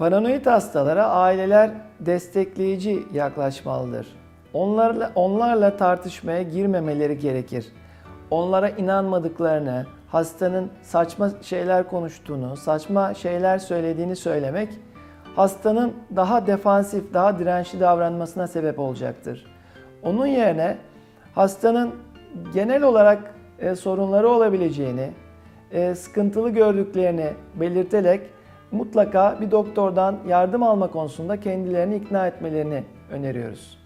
Paranoid hastalara aileler destekleyici yaklaşmalıdır. Onlarla, onlarla tartışmaya girmemeleri gerekir. Onlara inanmadıklarını, hastanın saçma şeyler konuştuğunu, saçma şeyler söylediğini söylemek hastanın daha defansif, daha dirençli davranmasına sebep olacaktır. Onun yerine hastanın genel olarak e, sorunları olabileceğini, e, sıkıntılı gördüklerini belirterek mutlaka bir doktordan yardım alma konusunda kendilerini ikna etmelerini öneriyoruz.